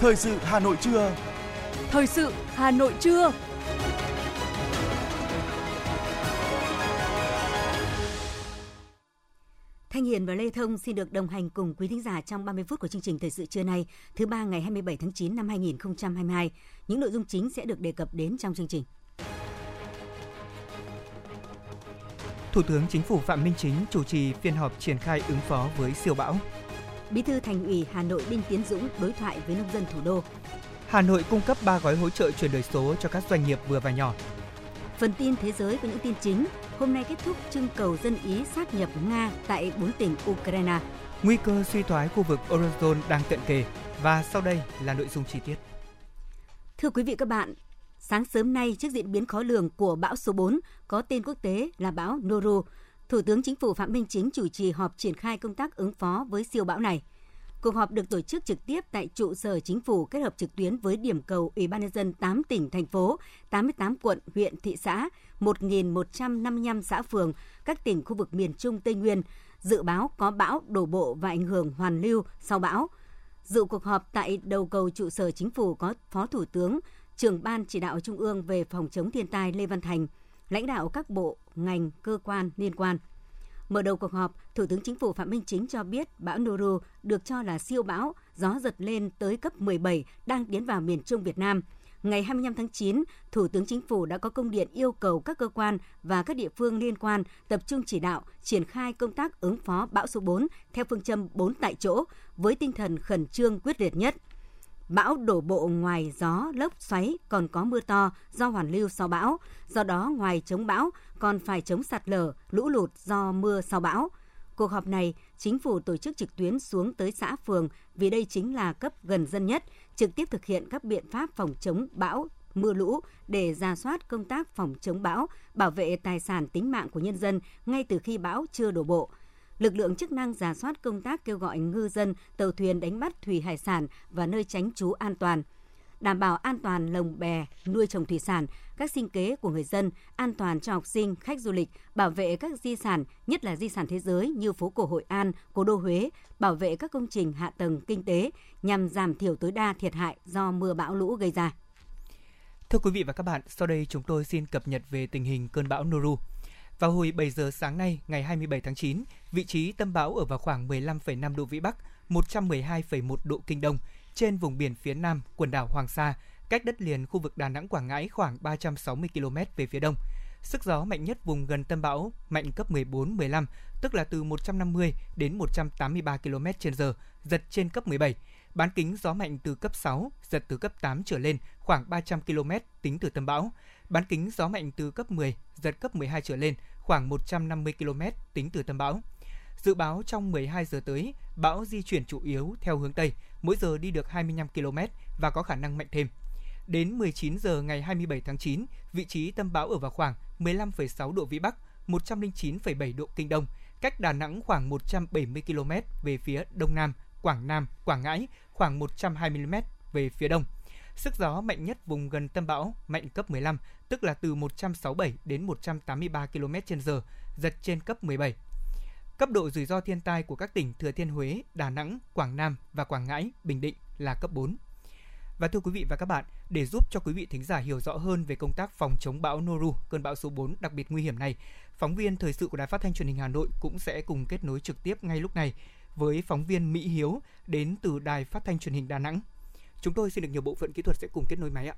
Thời sự Hà Nội trưa. Thời sự Hà Nội trưa. Thanh Hiền và Lê Thông xin được đồng hành cùng quý thính giả trong 30 phút của chương trình Thời sự trưa nay, thứ ba ngày 27 tháng 9 năm 2022. Những nội dung chính sẽ được đề cập đến trong chương trình. Thủ tướng Chính phủ Phạm Minh Chính chủ trì phiên họp triển khai ứng phó với siêu bão. Bí thư Thành ủy Hà Nội Đinh Tiến Dũng đối thoại với nông dân thủ đô. Hà Nội cung cấp 3 gói hỗ trợ chuyển đổi số cho các doanh nghiệp vừa và nhỏ. Phần tin thế giới với những tin chính, hôm nay kết thúc trưng cầu dân Ý sát nhập Nga tại 4 tỉnh Ukraine. Nguy cơ suy thoái khu vực Eurozone đang cận kề và sau đây là nội dung chi tiết. Thưa quý vị các bạn, sáng sớm nay trước diễn biến khó lường của bão số 4 có tên quốc tế là bão Noru, Thủ tướng Chính phủ Phạm Minh Chính chủ trì họp triển khai công tác ứng phó với siêu bão này. Cuộc họp được tổ chức trực tiếp tại trụ sở chính phủ kết hợp trực tuyến với điểm cầu Ủy ban nhân dân 8 tỉnh thành phố, 88 quận, huyện, thị xã, 1.155 xã phường, các tỉnh khu vực miền Trung Tây Nguyên dự báo có bão đổ bộ và ảnh hưởng hoàn lưu sau bão. Dự cuộc họp tại đầu cầu trụ sở chính phủ có Phó Thủ tướng, trưởng ban chỉ đạo Trung ương về phòng chống thiên tai Lê Văn Thành, lãnh đạo các bộ, ngành, cơ quan liên quan. Mở đầu cuộc họp, Thủ tướng Chính phủ Phạm Minh Chính cho biết bão Noru được cho là siêu bão, gió giật lên tới cấp 17 đang tiến vào miền Trung Việt Nam. Ngày 25 tháng 9, Thủ tướng Chính phủ đã có công điện yêu cầu các cơ quan và các địa phương liên quan tập trung chỉ đạo, triển khai công tác ứng phó bão số 4 theo phương châm 4 tại chỗ với tinh thần khẩn trương quyết liệt nhất – Bão đổ bộ ngoài gió, lốc, xoáy còn có mưa to do hoàn lưu sau bão. Do đó, ngoài chống bão, còn phải chống sạt lở, lũ lụt do mưa sau bão. Cuộc họp này, chính phủ tổ chức trực tuyến xuống tới xã phường vì đây chính là cấp gần dân nhất, trực tiếp thực hiện các biện pháp phòng chống bão, mưa lũ để ra soát công tác phòng chống bão, bảo vệ tài sản tính mạng của nhân dân ngay từ khi bão chưa đổ bộ – lực lượng chức năng giả soát công tác kêu gọi ngư dân, tàu thuyền đánh bắt thủy hải sản và nơi tránh trú an toàn đảm bảo an toàn lồng bè, nuôi trồng thủy sản, các sinh kế của người dân, an toàn cho học sinh, khách du lịch, bảo vệ các di sản, nhất là di sản thế giới như phố cổ Hội An, cố đô Huế, bảo vệ các công trình hạ tầng kinh tế nhằm giảm thiểu tối đa thiệt hại do mưa bão lũ gây ra. Thưa quý vị và các bạn, sau đây chúng tôi xin cập nhật về tình hình cơn bão Noru. Vào hồi 7 giờ sáng nay, ngày 27 tháng 9, vị trí tâm bão ở vào khoảng 15,5 độ Vĩ Bắc, 112,1 độ Kinh Đông, trên vùng biển phía Nam, quần đảo Hoàng Sa, cách đất liền khu vực Đà Nẵng Quảng Ngãi khoảng 360 km về phía đông. Sức gió mạnh nhất vùng gần tâm bão mạnh cấp 14-15, tức là từ 150 đến 183 km/h, giật trên cấp 17. Bán kính gió mạnh từ cấp 6, giật từ cấp 8 trở lên, khoảng 300 km tính từ tâm bão. Bán kính gió mạnh từ cấp 10, giật cấp 12 trở lên, khoảng 150 km tính từ tâm bão. Dự báo trong 12 giờ tới, bão di chuyển chủ yếu theo hướng Tây, mỗi giờ đi được 25 km và có khả năng mạnh thêm. Đến 19 giờ ngày 27 tháng 9, vị trí tâm bão ở vào khoảng 15,6 độ Vĩ Bắc, 109,7 độ Kinh Đông, cách Đà Nẵng khoảng 170 km về phía Đông Nam, Quảng Nam, Quảng Ngãi khoảng 120 mm về phía Đông. Sức gió mạnh nhất vùng gần tâm bão mạnh cấp 15, tức là từ 167 đến 183 km/h, giật trên cấp 17. Cấp độ rủi ro thiên tai của các tỉnh Thừa Thiên Huế, Đà Nẵng, Quảng Nam và Quảng Ngãi, Bình Định là cấp 4. Và thưa quý vị và các bạn, để giúp cho quý vị thính giả hiểu rõ hơn về công tác phòng chống bão Noru, cơn bão số 4 đặc biệt nguy hiểm này, phóng viên thời sự của Đài Phát thanh Truyền hình Hà Nội cũng sẽ cùng kết nối trực tiếp ngay lúc này với phóng viên Mỹ Hiếu đến từ Đài Phát thanh Truyền hình Đà Nẵng. Chúng tôi xin được nhiều bộ phận kỹ thuật sẽ cùng kết nối máy ạ.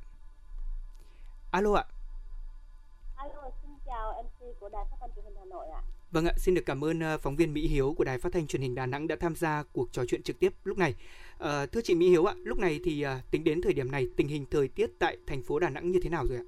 Alo ạ. Alo, xin chào MC của Đài Phát thanh Truyền hình Hà Nội ạ. Vâng ạ, xin được cảm ơn ờ, phóng viên Mỹ Hiếu của Đài Phát thanh Truyền hình Đà Nẵng đã tham gia cuộc trò chuyện trực tiếp lúc này. À, thưa chị Mỹ Hiếu ạ, lúc này thì à, tính đến thời điểm này tình hình thời tiết tại thành phố Đà Nẵng như thế nào rồi ạ?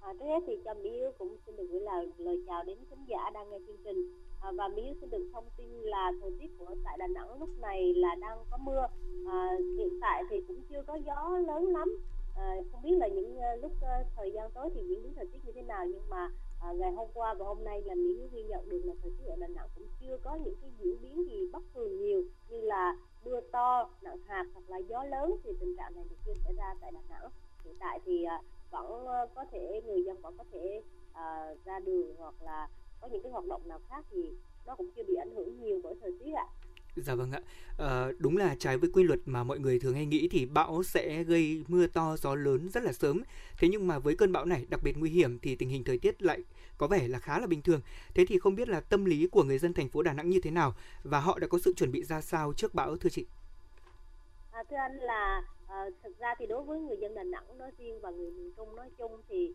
À, trước hết thì cho Mỹ Hiếu cũng xin được gửi lời lời chào đến khán giả đang nghe chương trình à, và Mỹ xin được thông tin là thời tiết của tại Đà Nẵng lúc này là đang có mưa. À, hiện tại thì cũng chưa có gió lớn lắm. À, không biết là những uh, lúc uh, thời gian tới thì diễn biến thời tiết như thế nào nhưng mà à, ngày hôm qua và hôm nay là Mỹ ghi nhận được là thời tiết ở Đà Nẵng cũng chưa có những cái diễn biến gì bất thường nhiều như là mưa to, nặng hạt hoặc là gió lớn thì tình trạng này chưa xảy ra tại Đà Nẵng. Hiện tại thì à, vẫn ờ, có thể người dân vẫn có thể à, ra đường hoặc là có những cái hoạt động nào khác thì nó cũng chưa bị ảnh hưởng nhiều bởi thời tiết ạ. Dạ vâng ạ. À, đúng là trái với quy luật mà mọi người thường hay nghĩ thì bão sẽ gây mưa to gió lớn rất là sớm. Thế nhưng mà với cơn bão này đặc biệt nguy hiểm thì tình hình thời tiết lại có vẻ là khá là bình thường. Thế thì không biết là tâm lý của người dân thành phố Đà Nẵng như thế nào và họ đã có sự chuẩn bị ra sao trước bão thưa chị? À, thưa anh là à, thực ra thì đối với người dân Đà Nẵng nói riêng và người miền Trung nói chung thì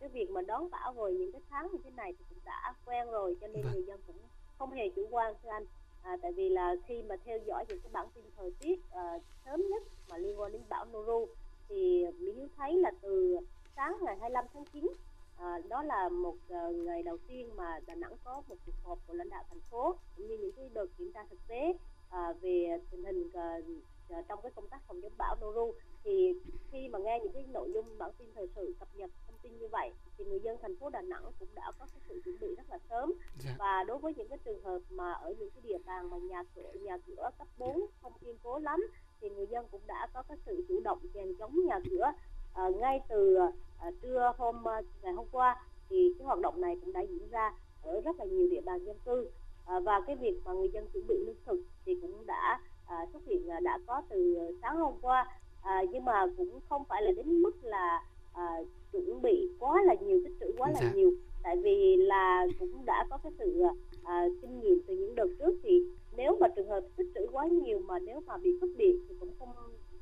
cái việc mà đón bão rồi những cái tháng như thế này thì cũng đã quen rồi cho nên vâng. người dân cũng không hề chủ quan thưa anh à, tại vì là khi mà theo dõi những cái bản tin thời tiết à, sớm nhất mà liên quan đến bão Noru thì Mỹ Hiếu thấy là từ sáng ngày 25 tháng 9 à, đó là một uh, ngày đầu tiên mà Đà Nẵng có một cuộc họp của lãnh đạo thành phố cũng như những cái đợt kiểm tra thực tế à, về tình hình uh, trong cái công tác phòng chống bão Noru thì khi mà nghe những cái nội dung bản tin thời sự cập nhật tin như vậy thì người dân thành phố Đà Nẵng cũng đã có cái sự chuẩn bị rất là sớm. Dạ. và đối với những cái trường hợp mà ở những cái địa bàn mà nhà cửa nhà cửa cấp 4 không kiên cố lắm thì người dân cũng đã có cái sự chủ động chèn chống nhà cửa. À, ngay từ à, trưa hôm à, ngày hôm qua thì cái hoạt động này cũng đã diễn ra ở rất là nhiều địa bàn dân cư. À, và cái việc mà người dân chuẩn bị lương thực thì cũng đã à, xuất hiện đã có từ sáng hôm qua. À, nhưng mà cũng không phải là đến mức là à, chuẩn bị quá là nhiều tích trữ quá là dạ. nhiều tại vì là cũng đã có cái sự à, kinh nghiệm từ những đợt trước thì nếu mà trường hợp tích trữ quá nhiều mà nếu mà bị cúp điện thì cũng không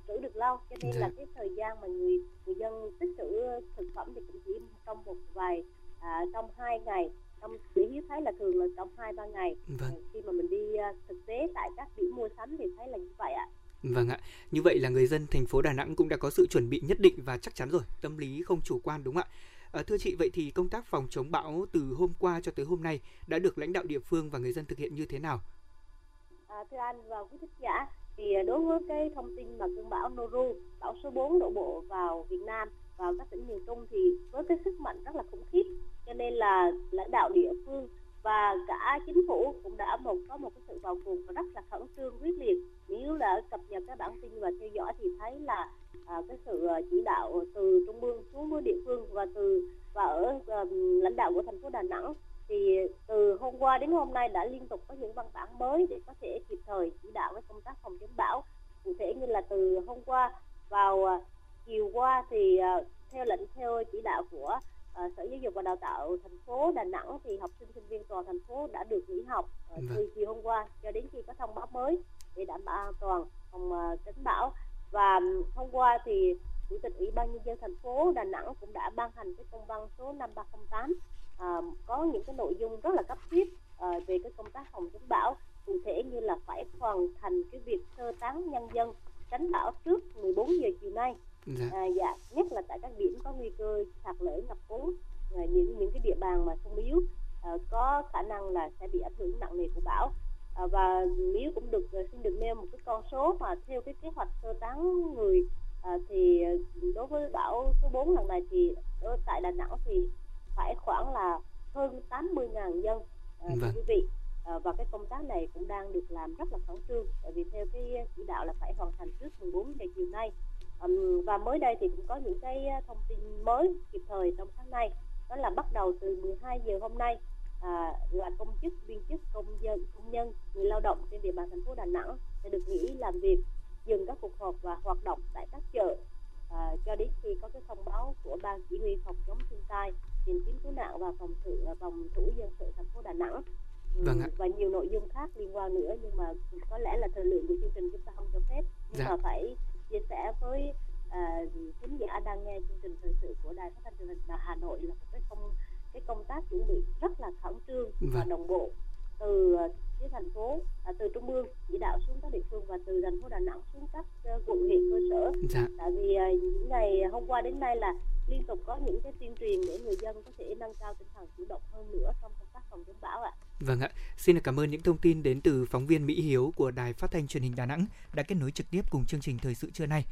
trữ được lâu cho nên dạ. là cái thời gian mà người người dân tích trữ thực phẩm thì cũng chỉ trong một vài à, trong hai ngày trong chỉ hiếu thấy là thường là trong hai ba ngày vâng. khi mà mình đi uh, thực tế tại các điểm mua sắm thì thấy là như vậy ạ Vâng ạ, như vậy là người dân thành phố Đà Nẵng cũng đã có sự chuẩn bị nhất định và chắc chắn rồi, tâm lý không chủ quan đúng không ạ? À, thưa chị, vậy thì công tác phòng chống bão từ hôm qua cho tới hôm nay đã được lãnh đạo địa phương và người dân thực hiện như thế nào? À, thưa anh và quý khán giả, thì đối với cái thông tin mà cơn bão Noru, bão số 4 đổ bộ vào Việt Nam, vào các tỉnh miền Trung thì với cái sức mạnh rất là khủng khiếp, cho nên là lãnh đạo địa phương và cả chính phủ cũng đã một có một cái sự vào cuộc và rất là khẩn trương quyết liệt. Nếu là cập nhật các bản tin và theo dõi thì thấy là à, cái sự à, chỉ đạo từ trung ương xuống với địa phương và từ và ở uh, lãnh đạo của thành phố Đà Nẵng thì từ hôm qua đến hôm nay đã liên tục có những văn bản mới để có thể kịp thời chỉ đạo với công tác phòng chống bão. Cụ thể như là từ hôm qua vào à, chiều qua thì theo lệnh theo chỉ đạo của uh, sở giáo dục và đào tạo thành phố đà nẵng thì học sinh sinh viên toàn thành phố đã được nghỉ học uh, từ chiều hôm qua cho đến khi có thông báo mới để đảm bảo an toàn phòng uh, tránh bão. Và hôm qua thì chủ tịch ủy ban nhân dân thành phố đà nẵng cũng đã ban hành cái công văn số 5308 à, có những cái nội dung rất là cấp thiết à, về cái công tác phòng chống bão. Cụ thể như là phải hoàn thành cái việc sơ tán nhân dân tránh bão trước 14 giờ chiều nay dạ. À, dạ nhất là tại các điểm có nguy cơ sạt lở ngập úng à, những những cái địa bàn mà sông miếu à, có khả năng là sẽ bị ảnh hưởng nặng nề của bão à, và miếu cũng được à, xin được nêu một cái con số mà theo cái kế hoạch sơ tán người à, thì đối với bão số 4 lần này thì ở tại Đà Nẵng thì phải khoảng là hơn 80.000 dân à, vâng. quý vị à, và cái công tác này cũng đang được làm rất là khẩn trương tại vì theo cái chỉ đạo là phải hoàn thành trước 14 giờ chiều nay um, và mới đây thì cũng có những cái thông tin mới kịp thời trong sáng nay đó là bắt đầu từ 12 giờ hôm nay à, là công chức viên chức công dân công nhân người lao động trên địa bàn thành phố Đà Nẵng sẽ được nghỉ làm việc dừng các cuộc họp và hoạt động tại các chợ à, cho đến khi có cái thông báo của ban chỉ huy phòng chống thiên tai tìm kiếm cứu nạn và phòng thủ phòng thủ dân sự thành phố Đà Nẵng vâng ạ. và nhiều nội dung khác liên quan nữa nhưng mà có lẽ là thời lượng của chương trình chúng ta không cho phép nhưng dạ. mà phải chia sẻ với à, thính giả đang nghe chương trình thời sự của đài phát thanh truyền hình Hà Nội là một cái công cái công tác chuẩn bị rất là khẩn trương vâng. và đồng bộ từ phía thành phố à, từ trung ương chỉ đạo xuống các địa phương và từ thành phố Đà Nẵng xuống các uh, quận huyện cơ sở dạ. tại vì uh, những ngày hôm qua đến nay là liên tục có những cái tuyên truyền để người dân có thể nâng cao tinh thần chủ động hơn nữa trong công tác phòng chống bão ạ. Vâng ạ, xin cảm ơn những thông tin đến từ phóng viên Mỹ Hiếu của Đài Phát thanh Truyền hình Đà Nẵng đã kết nối trực tiếp cùng chương trình thời sự trưa nay.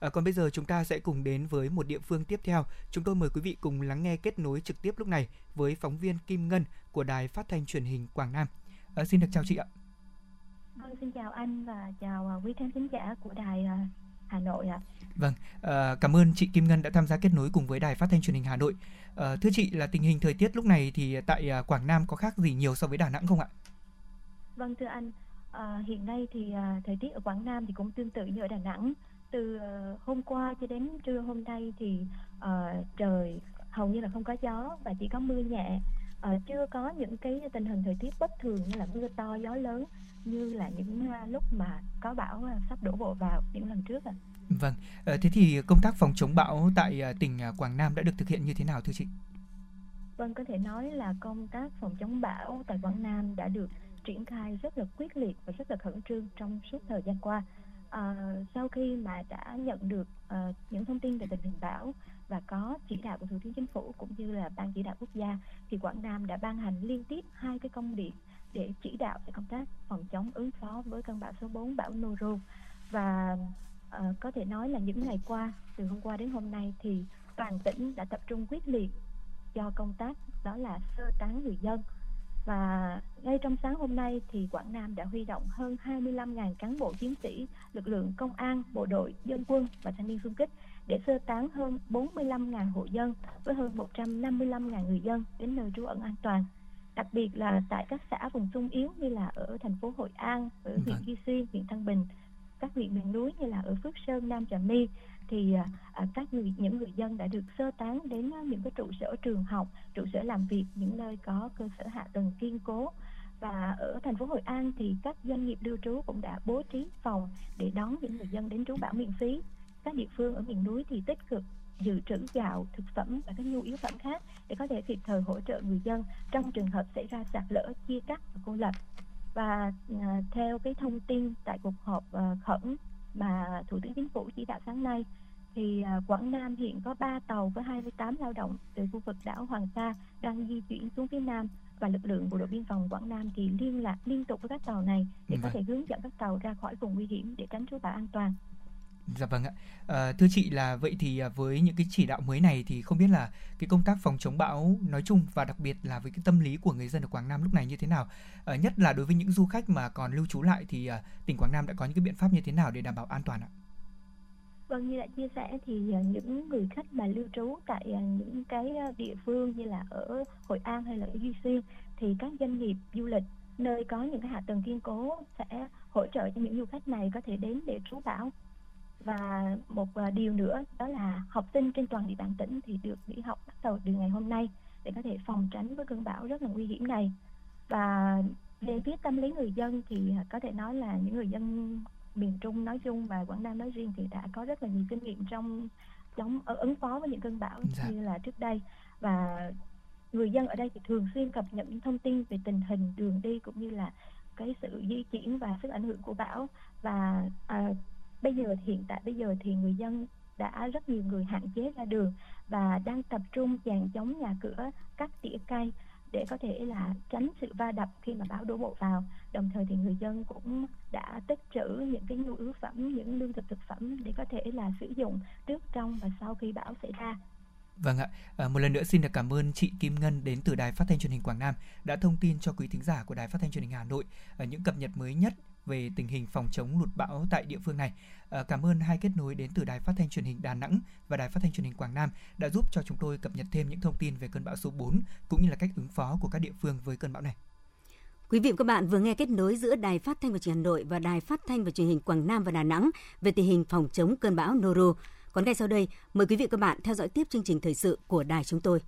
À, còn bây giờ chúng ta sẽ cùng đến với một địa phương tiếp theo. Chúng tôi mời quý vị cùng lắng nghe kết nối trực tiếp lúc này với phóng viên Kim Ngân của Đài Phát thanh Truyền hình Quảng Nam. À, xin được chào chị ạ. Vâng, xin chào anh và chào uh, quý khán thính giả của đài uh, Hà Nội ạ. Vâng, à, cảm ơn chị Kim Ngân đã tham gia kết nối cùng với đài phát thanh truyền hình Hà Nội. À, thưa chị là tình hình thời tiết lúc này thì tại Quảng Nam có khác gì nhiều so với Đà Nẵng không ạ? Vâng thưa anh, À, hiện nay thì à, thời tiết ở Quảng Nam thì cũng tương tự như ở Đà Nẵng. Từ à, hôm qua cho đến trưa hôm nay thì à, trời hầu như là không có gió và chỉ có mưa nhẹ. À, chưa có những cái tình hình thời tiết bất thường như là mưa to, gió lớn như là những à, lúc mà có bão à, sắp đổ bộ vào những lần trước ạ. À. Vâng, thế thì công tác phòng chống bão tại tỉnh Quảng Nam đã được thực hiện như thế nào thưa chị? Vâng, có thể nói là công tác phòng chống bão tại Quảng Nam đã được triển khai rất là quyết liệt và rất là khẩn trương trong suốt thời gian qua. À, sau khi mà đã nhận được à, những thông tin về tình hình bão và có chỉ đạo của Thủ tướng Chính phủ cũng như là Ban chỉ đạo quốc gia thì Quảng Nam đã ban hành liên tiếp hai cái công điện để chỉ đạo về công tác phòng chống ứng phó với cơn bão số 4 bão Noru. Và uh, có thể nói là những ngày qua từ hôm qua đến hôm nay thì toàn tỉnh đã tập trung quyết liệt cho công tác đó là sơ tán người dân và ngay trong sáng hôm nay thì Quảng Nam đã huy động hơn 25.000 cán bộ chiến sĩ, lực lượng công an, bộ đội, dân quân và thanh niên xung kích để sơ tán hơn 45.000 hộ dân với hơn 155.000 người dân đến nơi trú ẩn an toàn. Đặc biệt là tại các xã vùng sung yếu như là ở thành phố Hội An, ở huyện Duy vâng. Xuyên, huyện Thăng Bình, các huyện miền núi như là ở Phước Sơn, Nam Trà My thì à, à, các người những người dân đã được sơ tán đến à, những cái trụ sở trường học, trụ sở làm việc, những nơi có cơ sở hạ tầng kiên cố và ở thành phố Hội An thì các doanh nghiệp lưu trú cũng đã bố trí phòng để đón những người dân đến trú bão miễn phí. Các địa phương ở miền núi thì tích cực dự trữ gạo, thực phẩm và các nhu yếu phẩm khác để có thể kịp thời hỗ trợ người dân trong trường hợp xảy ra sạt lở, chia cắt và cô lập. Và à, theo cái thông tin tại cuộc họp à, khẩn mà Thủ tướng Chính phủ chỉ đạo sáng nay thì à, Quảng Nam hiện có 3 tàu với 28 lao động từ khu vực đảo Hoàng Sa đang di chuyển xuống phía Nam và lực lượng bộ đội biên phòng Quảng Nam thì liên lạc liên tục với các tàu này để có vâng. thể hướng dẫn các tàu ra khỏi vùng nguy hiểm để tránh trú bão an toàn. Dạ vâng ạ. À, thưa chị là vậy thì à, với những cái chỉ đạo mới này thì không biết là cái công tác phòng chống bão nói chung và đặc biệt là với cái tâm lý của người dân ở Quảng Nam lúc này như thế nào? À, nhất là đối với những du khách mà còn lưu trú lại thì à, tỉnh Quảng Nam đã có những cái biện pháp như thế nào để đảm bảo an toàn ạ? Vâng, như đã chia sẻ thì à, những người khách mà lưu trú tại à, những cái à, địa phương như là ở Hội An hay là ở Duy Xuyên thì các doanh nghiệp du lịch nơi có những cái hạ tầng kiên cố sẽ hỗ trợ cho những du khách này có thể đến để trú bão. Và một điều nữa đó là học sinh trên toàn địa bàn tỉnh thì được nghỉ học bắt đầu từ ngày hôm nay để có thể phòng tránh với cơn bão rất là nguy hiểm này. Và về phía tâm lý người dân thì có thể nói là những người dân miền Trung nói chung và Quảng Nam nói riêng thì đã có rất là nhiều kinh nghiệm trong chống ứng phó với những cơn bão dạ. như là trước đây. Và người dân ở đây thì thường xuyên cập nhật những thông tin về tình hình đường đi cũng như là cái sự di chuyển và sức ảnh hưởng của bão. Và à, bây giờ hiện tại bây giờ thì người dân đã rất nhiều người hạn chế ra đường và đang tập trung dàn chống nhà cửa cắt tỉa cây để có thể là tránh sự va đập khi mà bão đổ bộ vào. Đồng thời thì người dân cũng đã tích trữ những cái nhu yếu phẩm những lương thực thực phẩm để có thể là sử dụng trước trong và sau khi bão xảy ra. Vâng ạ, à, một lần nữa xin được cảm ơn chị Kim Ngân đến từ Đài Phát thanh Truyền hình Quảng Nam đã thông tin cho quý thính giả của Đài Phát thanh Truyền hình Hà Nội ở những cập nhật mới nhất về tình hình phòng chống lụt bão tại địa phương này. À, cảm ơn hai kết nối đến từ Đài Phát thanh Truyền hình Đà Nẵng và Đài Phát thanh Truyền hình Quảng Nam đã giúp cho chúng tôi cập nhật thêm những thông tin về cơn bão số 4 cũng như là cách ứng phó của các địa phương với cơn bão này. Quý vị và các bạn vừa nghe kết nối giữa Đài Phát thanh và Truyền hình Hà Nội và Đài Phát thanh và Truyền hình Quảng Nam và Đà Nẵng về tình hình phòng chống cơn bão Noru. Còn ngay sau đây, mời quý vị và các bạn theo dõi tiếp chương trình thời sự của đài chúng tôi.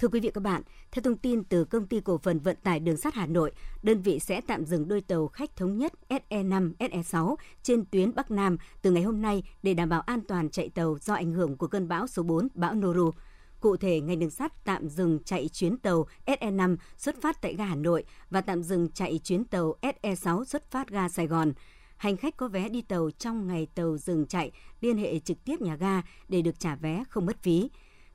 Thưa quý vị các bạn, theo thông tin từ công ty cổ phần vận tải đường sắt Hà Nội, đơn vị sẽ tạm dừng đôi tàu khách thống nhất SE5, SE6 trên tuyến Bắc Nam từ ngày hôm nay để đảm bảo an toàn chạy tàu do ảnh hưởng của cơn bão số 4, bão Noru. Cụ thể, ngành đường sắt tạm dừng chạy chuyến tàu SE5 xuất phát tại ga Hà Nội và tạm dừng chạy chuyến tàu SE6 xuất phát ga Sài Gòn. Hành khách có vé đi tàu trong ngày tàu dừng chạy liên hệ trực tiếp nhà ga để được trả vé không mất phí.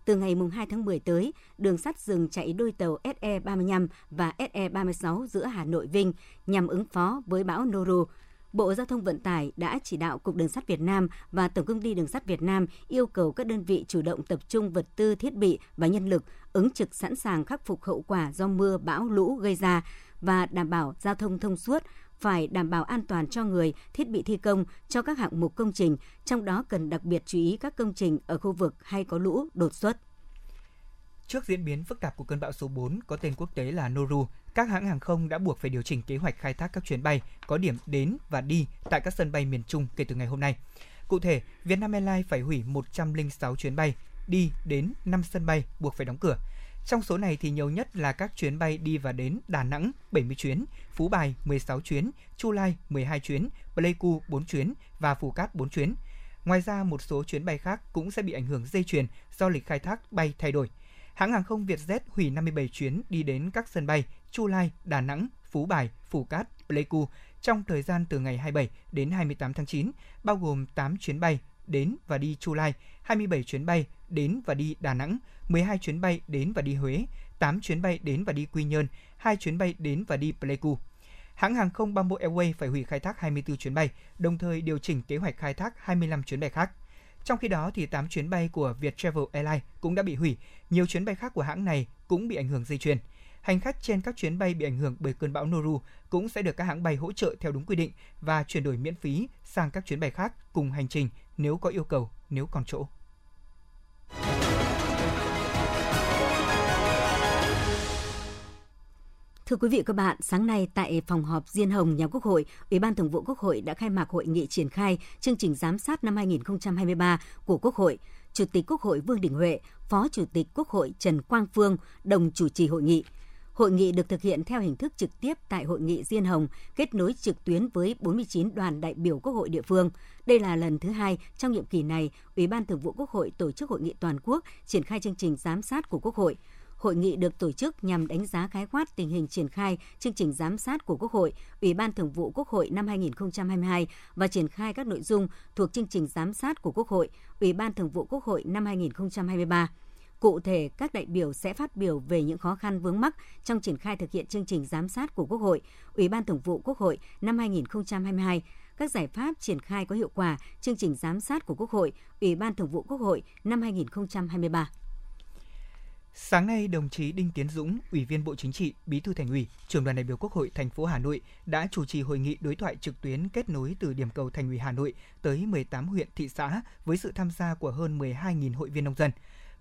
Từ ngày 2 tháng 10 tới, đường sắt dừng chạy đôi tàu SE35 và SE36 giữa Hà Nội Vinh nhằm ứng phó với bão Noru. Bộ Giao thông Vận tải đã chỉ đạo Cục Đường sắt Việt Nam và Tổng công ty Đường sắt Việt Nam yêu cầu các đơn vị chủ động tập trung vật tư, thiết bị và nhân lực ứng trực sẵn sàng khắc phục hậu quả do mưa bão lũ gây ra và đảm bảo giao thông thông suốt, phải đảm bảo an toàn cho người, thiết bị thi công cho các hạng mục công trình, trong đó cần đặc biệt chú ý các công trình ở khu vực hay có lũ đột xuất. Trước diễn biến phức tạp của cơn bão số 4 có tên quốc tế là Noru, các hãng hàng không đã buộc phải điều chỉnh kế hoạch khai thác các chuyến bay có điểm đến và đi tại các sân bay miền Trung kể từ ngày hôm nay. Cụ thể, Vietnam Airlines phải hủy 106 chuyến bay đi đến 5 sân bay buộc phải đóng cửa. Trong số này thì nhiều nhất là các chuyến bay đi và đến Đà Nẵng 70 chuyến, Phú Bài 16 chuyến, Chu Lai 12 chuyến, Pleiku 4 chuyến và Phú Cát 4 chuyến. Ngoài ra, một số chuyến bay khác cũng sẽ bị ảnh hưởng dây chuyền do lịch khai thác bay thay đổi. Hãng hàng không Vietjet hủy 57 chuyến đi đến các sân bay Chu Lai, Đà Nẵng, Phú Bài, Phú Cát, Pleiku trong thời gian từ ngày 27 đến 28 tháng 9, bao gồm 8 chuyến bay đến và đi Chu Lai, 27 chuyến bay đến và đi Đà Nẵng, 12 chuyến bay đến và đi Huế, 8 chuyến bay đến và đi Quy Nhơn, 2 chuyến bay đến và đi Pleiku. Hãng hàng không Bamboo Airways phải hủy khai thác 24 chuyến bay, đồng thời điều chỉnh kế hoạch khai thác 25 chuyến bay khác. Trong khi đó, thì 8 chuyến bay của Viettravel Airlines cũng đã bị hủy. Nhiều chuyến bay khác của hãng này cũng bị ảnh hưởng dây chuyền. Hành khách trên các chuyến bay bị ảnh hưởng bởi cơn bão Noru cũng sẽ được các hãng bay hỗ trợ theo đúng quy định và chuyển đổi miễn phí sang các chuyến bay khác cùng hành trình nếu có yêu cầu, nếu còn chỗ. Thưa quý vị và các bạn, sáng nay tại phòng họp Diên Hồng nhà Quốc hội, Ủy ban Thường vụ Quốc hội đã khai mạc hội nghị triển khai chương trình giám sát năm 2023 của Quốc hội. Chủ tịch Quốc hội Vương Đình Huệ, Phó Chủ tịch Quốc hội Trần Quang Phương đồng chủ trì hội nghị. Hội nghị được thực hiện theo hình thức trực tiếp tại Hội nghị Diên Hồng, kết nối trực tuyến với 49 đoàn đại biểu Quốc hội địa phương. Đây là lần thứ hai trong nhiệm kỳ này, Ủy ban Thường vụ Quốc hội tổ chức hội nghị toàn quốc triển khai chương trình giám sát của Quốc hội. Hội nghị được tổ chức nhằm đánh giá khái quát tình hình triển khai chương trình giám sát của Quốc hội, Ủy ban Thường vụ Quốc hội năm 2022 và triển khai các nội dung thuộc chương trình giám sát của Quốc hội, Ủy ban Thường vụ Quốc hội năm 2023. Cụ thể, các đại biểu sẽ phát biểu về những khó khăn vướng mắc trong triển khai thực hiện chương trình giám sát của Quốc hội, Ủy ban Thường vụ Quốc hội năm 2022, các giải pháp triển khai có hiệu quả chương trình giám sát của Quốc hội, Ủy ban Thường vụ Quốc hội năm 2023. Sáng nay, đồng chí Đinh Tiến Dũng, Ủy viên Bộ Chính trị, Bí thư Thành ủy, Trưởng đoàn đại biểu Quốc hội thành phố Hà Nội đã chủ trì hội nghị đối thoại trực tuyến kết nối từ điểm cầu Thành ủy Hà Nội tới 18 huyện thị xã với sự tham gia của hơn 12.000 hội viên nông dân.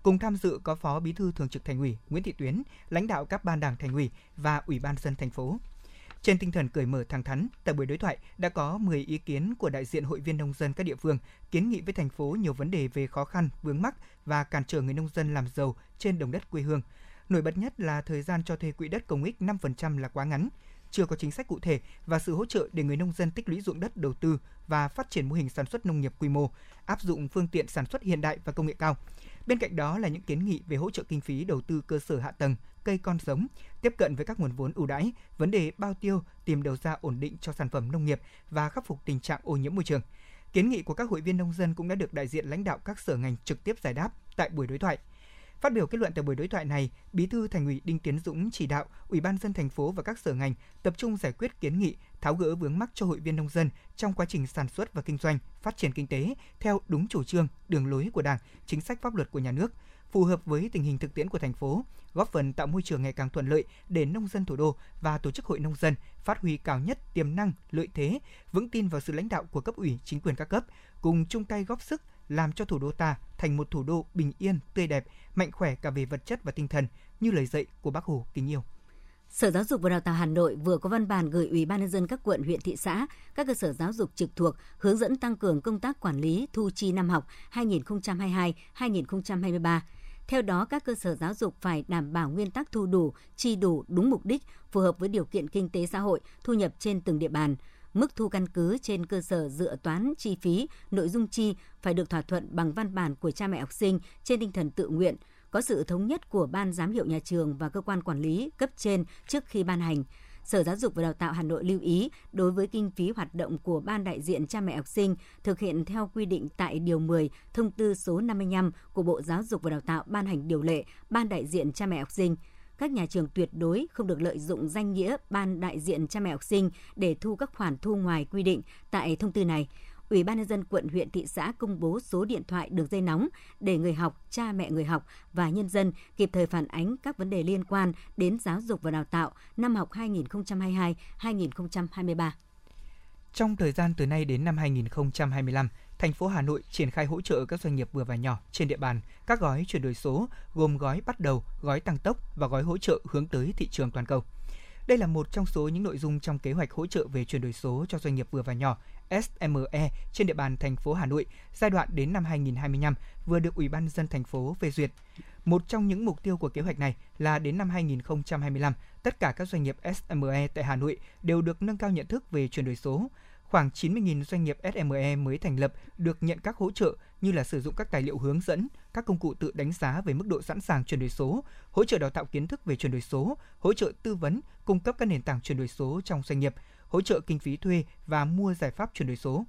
Cùng tham dự có Phó Bí thư Thường trực Thành ủy Nguyễn Thị Tuyến, lãnh đạo các ban đảng Thành ủy và Ủy ban dân thành phố. Trên tinh thần cởi mở thẳng thắn, tại buổi đối thoại đã có 10 ý kiến của đại diện hội viên nông dân các địa phương kiến nghị với thành phố nhiều vấn đề về khó khăn, vướng mắc và cản trở người nông dân làm giàu trên đồng đất quê hương. Nổi bật nhất là thời gian cho thuê quỹ đất công ích 5% là quá ngắn, chưa có chính sách cụ thể và sự hỗ trợ để người nông dân tích lũy ruộng đất đầu tư và phát triển mô hình sản xuất nông nghiệp quy mô, áp dụng phương tiện sản xuất hiện đại và công nghệ cao. Bên cạnh đó là những kiến nghị về hỗ trợ kinh phí đầu tư cơ sở hạ tầng, cây con giống, tiếp cận với các nguồn vốn ưu đãi, vấn đề bao tiêu, tìm đầu ra ổn định cho sản phẩm nông nghiệp và khắc phục tình trạng ô nhiễm môi trường. Kiến nghị của các hội viên nông dân cũng đã được đại diện lãnh đạo các sở ngành trực tiếp giải đáp tại buổi đối thoại. Phát biểu kết luận tại buổi đối thoại này, Bí thư Thành ủy Đinh Tiến Dũng chỉ đạo Ủy ban dân thành phố và các sở ngành tập trung giải quyết kiến nghị, tháo gỡ vướng mắc cho hội viên nông dân trong quá trình sản xuất và kinh doanh, phát triển kinh tế theo đúng chủ trương, đường lối của Đảng, chính sách pháp luật của nhà nước, phù hợp với tình hình thực tiễn của thành phố, góp phần tạo môi trường ngày càng thuận lợi để nông dân thủ đô và tổ chức hội nông dân phát huy cao nhất tiềm năng, lợi thế, vững tin vào sự lãnh đạo của cấp ủy, chính quyền các cấp, cùng chung tay góp sức làm cho thủ đô ta thành một thủ đô bình yên, tươi đẹp, mạnh khỏe cả về vật chất và tinh thần, như lời dạy của Bác Hồ kính yêu. Sở Giáo dục và Đào tạo Hà Nội vừa có văn bản gửi Ủy ban nhân dân các quận, huyện, thị xã, các cơ sở giáo dục trực thuộc hướng dẫn tăng cường công tác quản lý thu chi năm học 2022-2023. Theo đó, các cơ sở giáo dục phải đảm bảo nguyên tắc thu đủ, chi đủ đúng mục đích, phù hợp với điều kiện kinh tế xã hội, thu nhập trên từng địa bàn. Mức thu căn cứ trên cơ sở dự toán chi phí, nội dung chi phải được thỏa thuận bằng văn bản của cha mẹ học sinh trên tinh thần tự nguyện, có sự thống nhất của ban giám hiệu nhà trường và cơ quan quản lý cấp trên trước khi ban hành. Sở Giáo dục và Đào tạo Hà Nội lưu ý đối với kinh phí hoạt động của ban đại diện cha mẹ học sinh thực hiện theo quy định tại điều 10 thông tư số 55 của Bộ Giáo dục và Đào tạo ban hành điều lệ ban đại diện cha mẹ học sinh các nhà trường tuyệt đối không được lợi dụng danh nghĩa ban đại diện cha mẹ học sinh để thu các khoản thu ngoài quy định tại thông tư này. Ủy ban nhân dân quận huyện thị xã công bố số điện thoại đường dây nóng để người học, cha mẹ người học và nhân dân kịp thời phản ánh các vấn đề liên quan đến giáo dục và đào tạo năm học 2022-2023. Trong thời gian từ nay đến năm 2025, thành phố Hà Nội triển khai hỗ trợ các doanh nghiệp vừa và nhỏ trên địa bàn các gói chuyển đổi số gồm gói bắt đầu, gói tăng tốc và gói hỗ trợ hướng tới thị trường toàn cầu. Đây là một trong số những nội dung trong kế hoạch hỗ trợ về chuyển đổi số cho doanh nghiệp vừa và nhỏ SME trên địa bàn thành phố Hà Nội giai đoạn đến năm 2025 vừa được Ủy ban dân thành phố phê duyệt. Một trong những mục tiêu của kế hoạch này là đến năm 2025, tất cả các doanh nghiệp SME tại Hà Nội đều được nâng cao nhận thức về chuyển đổi số. Khoảng 90.000 doanh nghiệp SME mới thành lập được nhận các hỗ trợ như là sử dụng các tài liệu hướng dẫn, các công cụ tự đánh giá về mức độ sẵn sàng chuyển đổi số, hỗ trợ đào tạo kiến thức về chuyển đổi số, hỗ trợ tư vấn, cung cấp các nền tảng chuyển đổi số trong doanh nghiệp, hỗ trợ kinh phí thuê và mua giải pháp chuyển đổi số.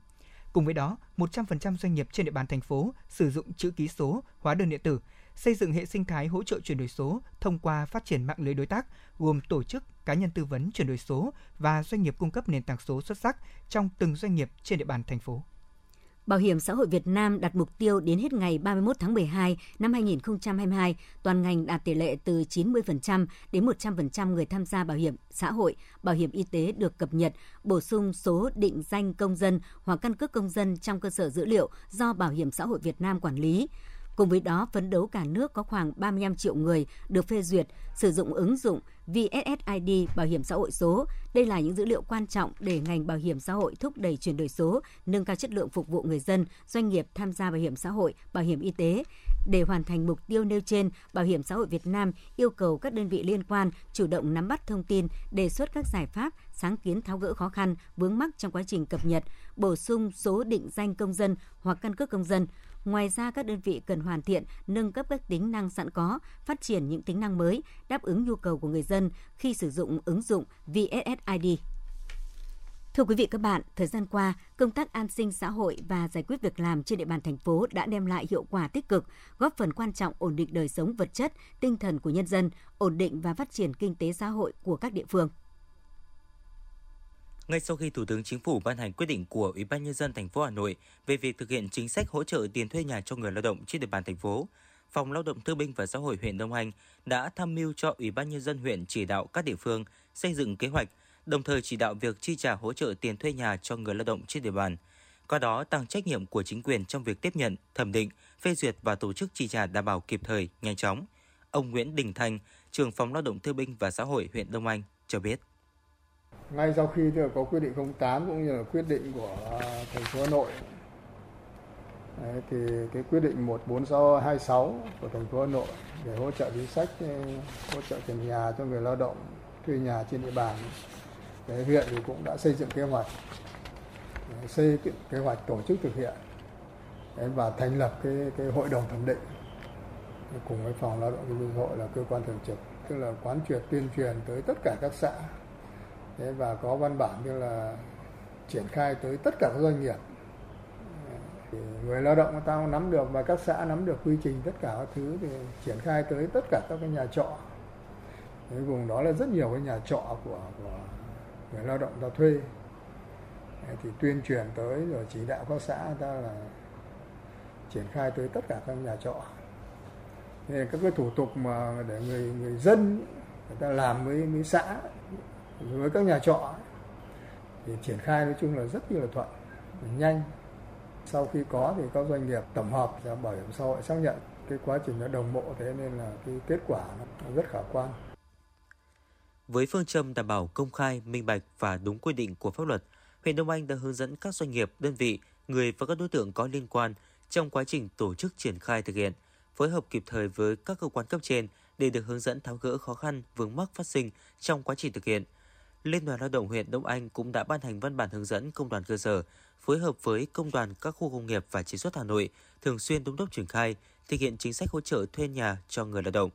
Cùng với đó, 100% doanh nghiệp trên địa bàn thành phố sử dụng chữ ký số, hóa đơn điện tử, xây dựng hệ sinh thái hỗ trợ chuyển đổi số thông qua phát triển mạng lưới đối tác gồm tổ chức, cá nhân tư vấn chuyển đổi số và doanh nghiệp cung cấp nền tảng số xuất sắc trong từng doanh nghiệp trên địa bàn thành phố. Bảo hiểm xã hội Việt Nam đặt mục tiêu đến hết ngày 31 tháng 12 năm 2022, toàn ngành đạt tỷ lệ từ 90% đến 100% người tham gia bảo hiểm xã hội, bảo hiểm y tế được cập nhật, bổ sung số định danh công dân hoặc căn cước công dân trong cơ sở dữ liệu do Bảo hiểm xã hội Việt Nam quản lý. Cùng với đó, phấn đấu cả nước có khoảng 35 triệu người được phê duyệt sử dụng ứng dụng VSSID Bảo hiểm xã hội số. Đây là những dữ liệu quan trọng để ngành bảo hiểm xã hội thúc đẩy chuyển đổi số, nâng cao chất lượng phục vụ người dân, doanh nghiệp tham gia bảo hiểm xã hội, bảo hiểm y tế. Để hoàn thành mục tiêu nêu trên, Bảo hiểm xã hội Việt Nam yêu cầu các đơn vị liên quan chủ động nắm bắt thông tin, đề xuất các giải pháp, sáng kiến tháo gỡ khó khăn, vướng mắc trong quá trình cập nhật, bổ sung số định danh công dân hoặc căn cước công dân, Ngoài ra, các đơn vị cần hoàn thiện, nâng cấp các tính năng sẵn có, phát triển những tính năng mới, đáp ứng nhu cầu của người dân khi sử dụng ứng dụng VSSID. Thưa quý vị các bạn, thời gian qua, công tác an sinh xã hội và giải quyết việc làm trên địa bàn thành phố đã đem lại hiệu quả tích cực, góp phần quan trọng ổn định đời sống vật chất, tinh thần của nhân dân, ổn định và phát triển kinh tế xã hội của các địa phương. Ngay sau khi Thủ tướng Chính phủ ban hành quyết định của Ủy ban nhân dân thành phố Hà Nội về việc thực hiện chính sách hỗ trợ tiền thuê nhà cho người lao động trên địa bàn thành phố, Phòng Lao động Thương binh và Xã hội huyện Đông Anh đã tham mưu cho Ủy ban nhân dân huyện chỉ đạo các địa phương xây dựng kế hoạch, đồng thời chỉ đạo việc chi trả hỗ trợ tiền thuê nhà cho người lao động trên địa bàn. Qua đó tăng trách nhiệm của chính quyền trong việc tiếp nhận, thẩm định, phê duyệt và tổ chức chi trả đảm bảo kịp thời, nhanh chóng. Ông Nguyễn Đình Thành, trưởng phòng Lao động Thương binh và Xã hội huyện Đông Anh cho biết ngay sau khi có quyết định 08 cũng như là quyết định của à, thành phố Hà Nội. Đấy, thì cái quyết định 14626 của thành phố Hà Nội để hỗ trợ chính sách ừ, hỗ trợ tiền nhà cho người lao động thuê nhà trên địa bàn. Cái huyện thì cũng đã xây dựng kế hoạch xây dựng kế hoạch tổ chức thực hiện và thành lập cái cái hội đồng thẩm định cùng với phòng lao động thương binh hội là cơ quan thường trực tức là quán triệt tuyên truyền tới tất cả các xã Thế và có văn bản như là triển khai tới tất cả các doanh nghiệp. Thì người lao động người ta nắm được và các xã nắm được quy trình tất cả các thứ thì triển khai tới tất cả các cái nhà trọ. Cái vùng đó là rất nhiều cái nhà trọ của, của người lao động ta thuê. Thì tuyên truyền tới rồi chỉ đạo các xã ta là triển khai tới tất cả các nhà trọ. Nên các cái thủ tục mà để người người dân người ta làm với với xã với các nhà trọ thì triển khai nói chung là rất là thuận nhanh. Sau khi có thì các doanh nghiệp tổng hợp ra bảo hiểm xã hội xác nhận cái quá trình nó đồng bộ thế nên là cái kết quả nó rất khả quan. Với phương châm đảm bảo công khai, minh bạch và đúng quy định của pháp luật, huyện Đông Anh đã hướng dẫn các doanh nghiệp, đơn vị, người và các đối tượng có liên quan trong quá trình tổ chức triển khai thực hiện, phối hợp kịp thời với các cơ quan cấp trên để được hướng dẫn tháo gỡ khó khăn vướng mắc phát sinh trong quá trình thực hiện, Liên đoàn Lao động huyện Đông Anh cũng đã ban hành văn bản hướng dẫn công đoàn cơ sở phối hợp với công đoàn các khu công nghiệp và chế xuất Hà Nội thường xuyên đôn đốc triển khai thực hiện chính sách hỗ trợ thuê nhà cho người lao động.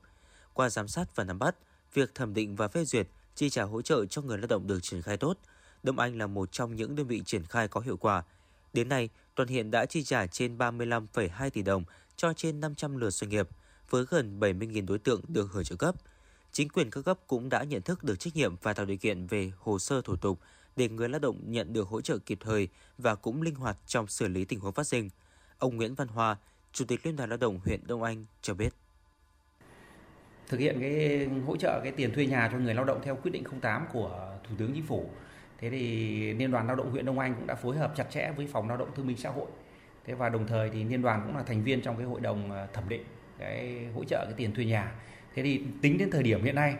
Qua giám sát và nắm bắt, việc thẩm định và phê duyệt chi trả hỗ trợ cho người lao động được triển khai tốt. Đông Anh là một trong những đơn vị triển khai có hiệu quả. Đến nay, toàn hiện đã chi trả trên 35,2 tỷ đồng cho trên 500 lượt doanh nghiệp, với gần 70.000 đối tượng được hưởng trợ cấp – chính quyền các cấp cũng đã nhận thức được trách nhiệm và tạo điều kiện về hồ sơ thủ tục để người lao động nhận được hỗ trợ kịp thời và cũng linh hoạt trong xử lý tình huống phát sinh. Ông Nguyễn Văn Hoa, Chủ tịch Liên đoàn Lao động huyện Đông Anh cho biết. Thực hiện cái hỗ trợ cái tiền thuê nhà cho người lao động theo quyết định 08 của Thủ tướng Chính phủ. Thế thì Liên đoàn Lao động huyện Đông Anh cũng đã phối hợp chặt chẽ với Phòng Lao động Thương minh Xã hội. Thế và đồng thời thì liên đoàn cũng là thành viên trong cái hội đồng ờ, thẩm định cái hỗ trợ cái tiền thuê nhà Thế thì tính đến thời điểm hiện nay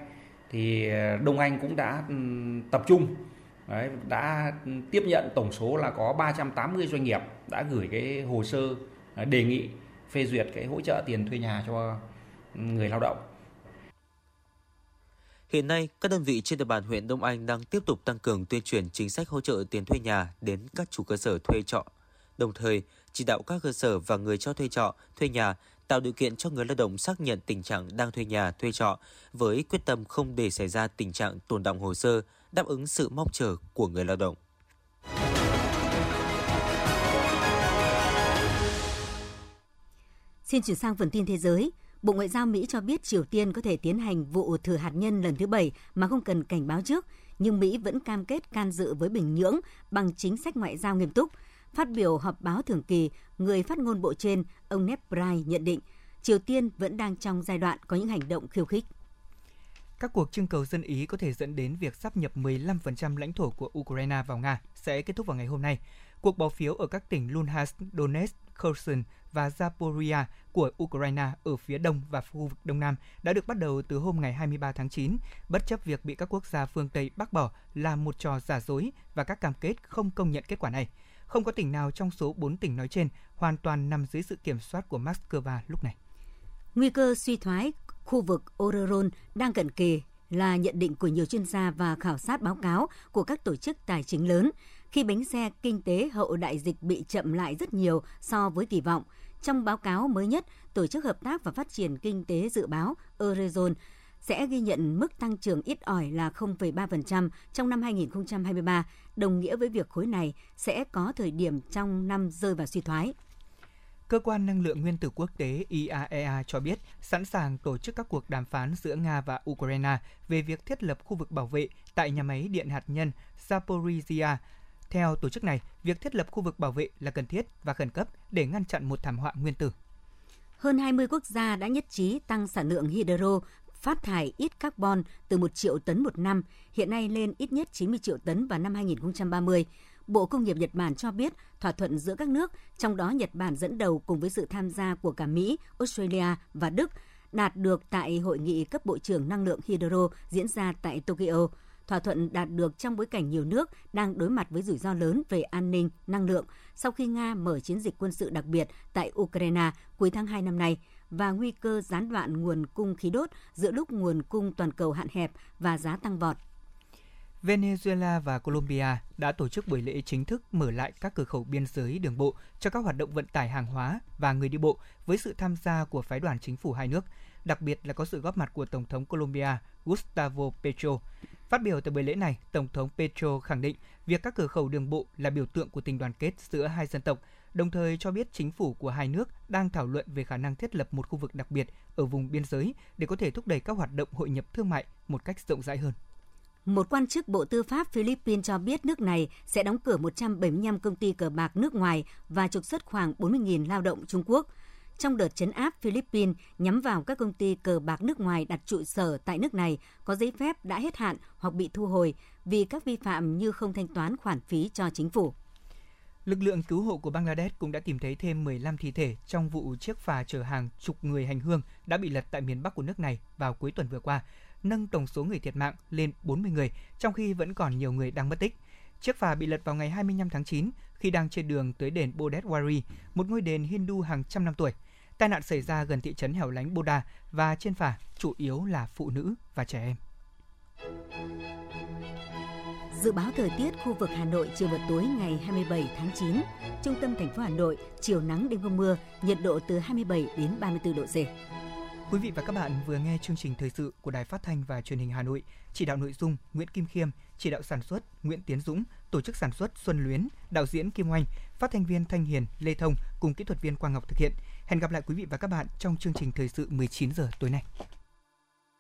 thì ờ, Đông Anh cũng đã ừ, tập trung Đấy, đã tiếp nhận tổng số là có 380 doanh nghiệp đã gửi cái hồ sơ ờ, đề nghị phê duyệt cái hỗ trợ tiền thuê nhà cho ừ, người lao động. Hiện nay, các đơn vị trên địa bàn huyện Đông Anh đang tiếp tục tăng cường tuyên truyền chính sách hỗ trợ tiền thuê nhà đến các chủ cơ sở thuê trọ, đồng thời chỉ đạo các cơ sở và người cho thuê trọ, thuê nhà tạo điều kiện cho người lao động xác nhận tình trạng đang thuê nhà, thuê trọ với quyết tâm không để xảy ra tình trạng tồn động hồ sơ, đáp ứng sự mong chờ của người lao động. Xin chuyển sang phần tin thế giới. Bộ Ngoại giao Mỹ cho biết Triều Tiên có thể tiến hành vụ thử hạt nhân lần thứ bảy mà không cần cảnh báo trước, nhưng Mỹ vẫn cam kết can dự với Bình Nhưỡng bằng chính sách ngoại giao nghiêm túc. Phát biểu họp báo thường kỳ, người phát ngôn bộ trên, ông Ned Price nhận định Triều Tiên vẫn đang trong giai đoạn có những hành động khiêu khích. Các cuộc trưng cầu dân Ý có thể dẫn đến việc sắp nhập 15% lãnh thổ của Ukraine vào Nga sẽ kết thúc vào ngày hôm nay. Cuộc bỏ phiếu ở các tỉnh Luhansk, Donetsk, Kherson và Zaporizhia của Ukraine ở phía đông và khu vực đông nam đã được bắt đầu từ hôm ngày 23 tháng 9, bất chấp việc bị các quốc gia phương Tây bác bỏ là một trò giả dối và các cam kết không công nhận kết quả này. Không có tỉnh nào trong số 4 tỉnh nói trên hoàn toàn nằm dưới sự kiểm soát của Moscow lúc này. Nguy cơ suy thoái khu vực Oregon đang cận kề là nhận định của nhiều chuyên gia và khảo sát báo cáo của các tổ chức tài chính lớn khi bánh xe kinh tế hậu đại dịch bị chậm lại rất nhiều so với kỳ vọng. Trong báo cáo mới nhất, Tổ chức Hợp tác và Phát triển Kinh tế dự báo Eurozone sẽ ghi nhận mức tăng trưởng ít ỏi là 0,3% trong năm 2023, đồng nghĩa với việc khối này sẽ có thời điểm trong năm rơi vào suy thoái. Cơ quan Năng lượng Nguyên tử Quốc tế IAEA e cho biết sẵn sàng tổ chức các cuộc đàm phán giữa Nga và Ukraine về việc thiết lập khu vực bảo vệ tại nhà máy điện hạt nhân Zaporizhia. Theo tổ chức này, việc thiết lập khu vực bảo vệ là cần thiết và khẩn cấp để ngăn chặn một thảm họa nguyên tử. Hơn 20 quốc gia đã nhất trí tăng sản lượng hydro phát thải ít carbon từ 1 triệu tấn một năm, hiện nay lên ít nhất 90 triệu tấn vào năm 2030. Bộ Công nghiệp Nhật Bản cho biết thỏa thuận giữa các nước, trong đó Nhật Bản dẫn đầu cùng với sự tham gia của cả Mỹ, Australia và Đức, đạt được tại hội nghị cấp bộ trưởng năng lượng hydro diễn ra tại Tokyo. Thỏa thuận đạt được trong bối cảnh nhiều nước đang đối mặt với rủi ro lớn về an ninh, năng lượng sau khi Nga mở chiến dịch quân sự đặc biệt tại Ukraine cuối tháng 2 năm nay và nguy cơ gián đoạn nguồn cung khí đốt giữa lúc nguồn cung toàn cầu hạn hẹp và giá tăng vọt Venezuela và Colombia đã tổ chức buổi lễ chính thức mở lại các cửa khẩu biên giới đường bộ cho các hoạt động vận tải hàng hóa và người đi bộ với sự tham gia của phái đoàn chính phủ hai nước, đặc biệt là có sự góp mặt của Tổng thống Colombia Gustavo Petro. Phát biểu tại buổi lễ này, Tổng thống Petro khẳng định việc các cửa khẩu đường bộ là biểu tượng của tình đoàn kết giữa hai dân tộc, đồng thời cho biết chính phủ của hai nước đang thảo luận về khả năng thiết lập một khu vực đặc biệt ở vùng biên giới để có thể thúc đẩy các hoạt động hội nhập thương mại một cách rộng rãi hơn. Một quan chức Bộ Tư pháp Philippines cho biết nước này sẽ đóng cửa 175 công ty cờ bạc nước ngoài và trục xuất khoảng 40.000 lao động Trung Quốc. Trong đợt chấn áp Philippines nhắm vào các công ty cờ bạc nước ngoài đặt trụ sở tại nước này có giấy phép đã hết hạn hoặc bị thu hồi vì các vi phạm như không thanh toán khoản phí cho chính phủ. Lực lượng cứu hộ của Bangladesh cũng đã tìm thấy thêm 15 thi thể trong vụ chiếc phà chở hàng chục người hành hương đã bị lật tại miền Bắc của nước này vào cuối tuần vừa qua, nâng tổng số người thiệt mạng lên 40 người, trong khi vẫn còn nhiều người đang mất tích. Chiếc phà bị lật vào ngày 25 tháng 9 khi đang trên đường tới đền Bodhwari, một ngôi đền Hindu hàng trăm năm tuổi. Tai nạn xảy ra gần thị trấn hẻo lánh Boda và trên phà chủ yếu là phụ nữ và trẻ em. Dự báo thời tiết khu vực Hà Nội chiều và tối ngày 27 tháng 9, trung tâm thành phố Hà Nội chiều nắng đêm không mưa, nhiệt độ từ 27 đến 34 độ C. Quý vị và các bạn vừa nghe chương trình thời sự của Đài Phát thanh và Truyền hình Hà Nội, chỉ đạo nội dung Nguyễn Kim Khiêm, chỉ đạo sản xuất Nguyễn Tiến Dũng, tổ chức sản xuất Xuân Luyến, đạo diễn Kim Oanh, phát thanh viên Thanh Hiền, Lê Thông cùng kỹ thuật viên Quang Ngọc thực hiện. Hẹn gặp lại quý vị và các bạn trong chương trình thời sự 19 giờ tối nay.